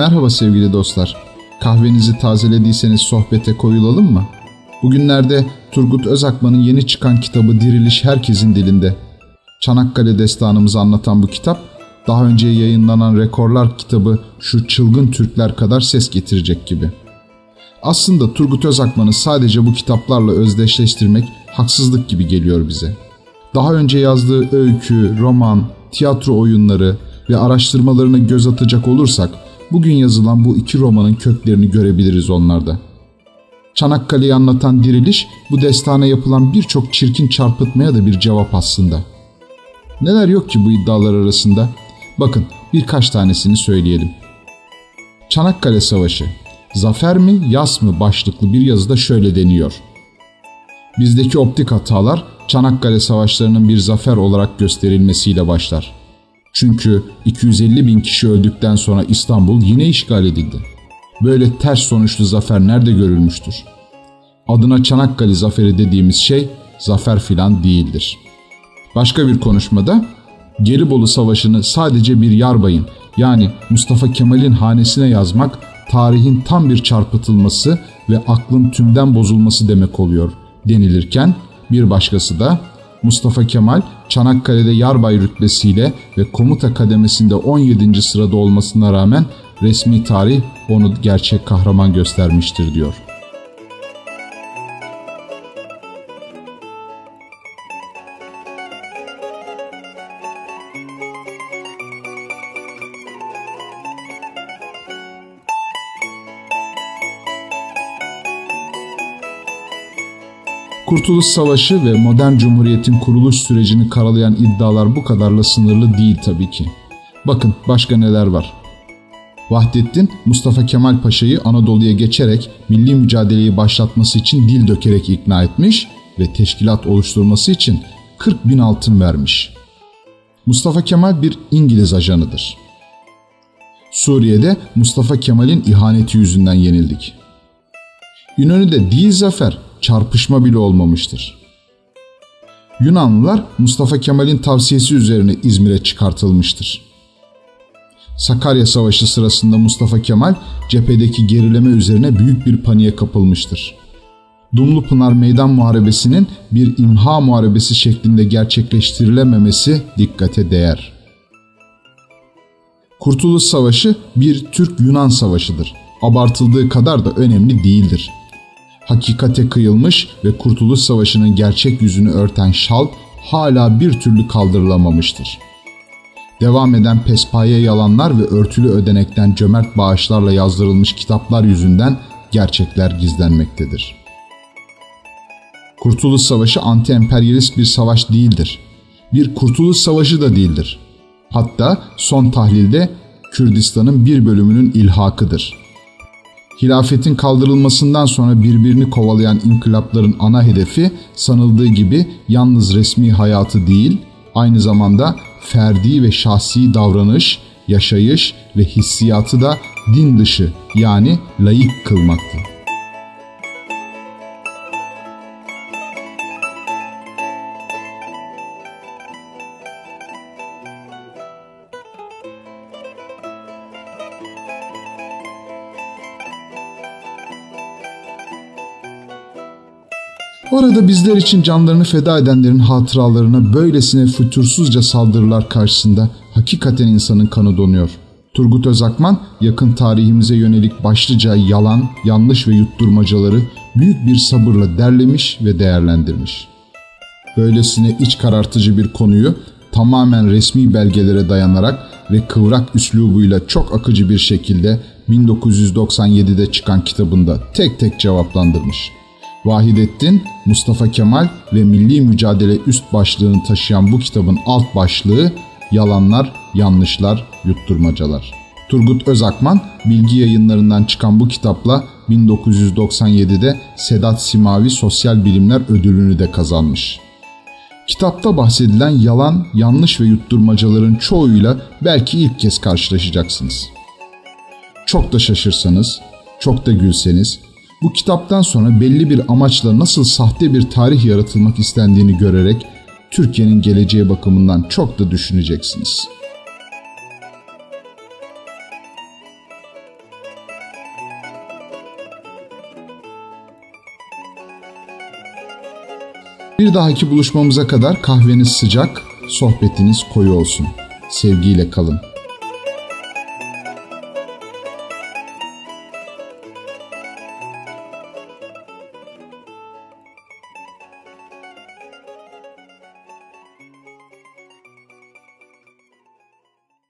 Merhaba sevgili dostlar. Kahvenizi tazelediyseniz sohbete koyulalım mı? Bugünlerde Turgut Özakman'ın yeni çıkan kitabı Diriliş herkesin dilinde. Çanakkale destanımızı anlatan bu kitap, daha önce yayınlanan Rekorlar kitabı Şu Çılgın Türkler kadar ses getirecek gibi. Aslında Turgut Özakman'ı sadece bu kitaplarla özdeşleştirmek haksızlık gibi geliyor bize. Daha önce yazdığı öykü, roman, tiyatro oyunları ve araştırmalarına göz atacak olursak bugün yazılan bu iki romanın köklerini görebiliriz onlarda. Çanakkale'yi anlatan diriliş bu destana yapılan birçok çirkin çarpıtmaya da bir cevap aslında. Neler yok ki bu iddialar arasında? Bakın birkaç tanesini söyleyelim. Çanakkale Savaşı, zafer mi yas mı başlıklı bir yazıda şöyle deniyor. Bizdeki optik hatalar Çanakkale Savaşları'nın bir zafer olarak gösterilmesiyle başlar. Çünkü 250 bin kişi öldükten sonra İstanbul yine işgal edildi. Böyle ters sonuçlu zafer nerede görülmüştür? Adına Çanakkale Zaferi dediğimiz şey zafer filan değildir. Başka bir konuşmada Gelibolu Savaşı'nı sadece bir yarbayın yani Mustafa Kemal'in hanesine yazmak tarihin tam bir çarpıtılması ve aklın tümden bozulması demek oluyor denilirken bir başkası da Mustafa Kemal Çanakkale'de yarbay rütbesiyle ve komuta kademesinde 17. sırada olmasına rağmen resmi tarih onu gerçek kahraman göstermiştir diyor. Kurtuluş Savaşı ve modern cumhuriyetin kuruluş sürecini karalayan iddialar bu kadarla sınırlı değil tabii ki. Bakın başka neler var. Vahdettin Mustafa Kemal Paşa'yı Anadolu'ya geçerek milli mücadeleyi başlatması için dil dökerek ikna etmiş ve teşkilat oluşturması için 40 bin altın vermiş. Mustafa Kemal bir İngiliz ajanıdır. Suriye'de Mustafa Kemal'in ihaneti yüzünden yenildik. İnönü'de değil zafer, çarpışma bile olmamıştır. Yunanlılar Mustafa Kemal'in tavsiyesi üzerine İzmir'e çıkartılmıştır. Sakarya Savaşı sırasında Mustafa Kemal cephedeki gerileme üzerine büyük bir paniğe kapılmıştır. Dumlupınar Meydan Muharebesi'nin bir imha muharebesi şeklinde gerçekleştirilememesi dikkate değer. Kurtuluş Savaşı bir Türk-Yunan savaşıdır. Abartıldığı kadar da önemli değildir hakikate kıyılmış ve Kurtuluş Savaşı'nın gerçek yüzünü örten şal hala bir türlü kaldırılamamıştır. Devam eden pespaye yalanlar ve örtülü ödenekten cömert bağışlarla yazdırılmış kitaplar yüzünden gerçekler gizlenmektedir. Kurtuluş Savaşı anti-emperyalist bir savaş değildir. Bir kurtuluş savaşı da değildir. Hatta son tahlilde Kürdistan'ın bir bölümünün ilhakıdır hilafetin kaldırılmasından sonra birbirini kovalayan inkılapların ana hedefi sanıldığı gibi yalnız resmi hayatı değil, aynı zamanda ferdi ve şahsi davranış, yaşayış ve hissiyatı da din dışı yani layık kılmaktı. Orada bizler için canlarını feda edenlerin hatıralarına böylesine fütursuzca saldırılar karşısında hakikaten insanın kanı donuyor. Turgut Özakman yakın tarihimize yönelik başlıca yalan, yanlış ve yutturmacaları büyük bir sabırla derlemiş ve değerlendirmiş. Böylesine iç karartıcı bir konuyu tamamen resmi belgelere dayanarak ve kıvrak üslubuyla çok akıcı bir şekilde 1997'de çıkan kitabında tek tek cevaplandırmış.'' Vahidettin, Mustafa Kemal ve milli mücadele üst başlığını taşıyan bu kitabın alt başlığı Yalanlar, Yanlışlar, Yutturmacalar. Turgut Özakman bilgi yayınlarından çıkan bu kitapla 1997'de Sedat Simavi Sosyal Bilimler Ödülünü de kazanmış. Kitapta bahsedilen yalan, yanlış ve yutturmacaların çoğuyla belki ilk kez karşılaşacaksınız. Çok da şaşırsanız, çok da gülseniz, bu kitaptan sonra belli bir amaçla nasıl sahte bir tarih yaratılmak istendiğini görerek Türkiye'nin geleceğe bakımından çok da düşüneceksiniz.'' Bir dahaki buluşmamıza kadar kahveniz sıcak, sohbetiniz koyu olsun. Sevgiyle kalın.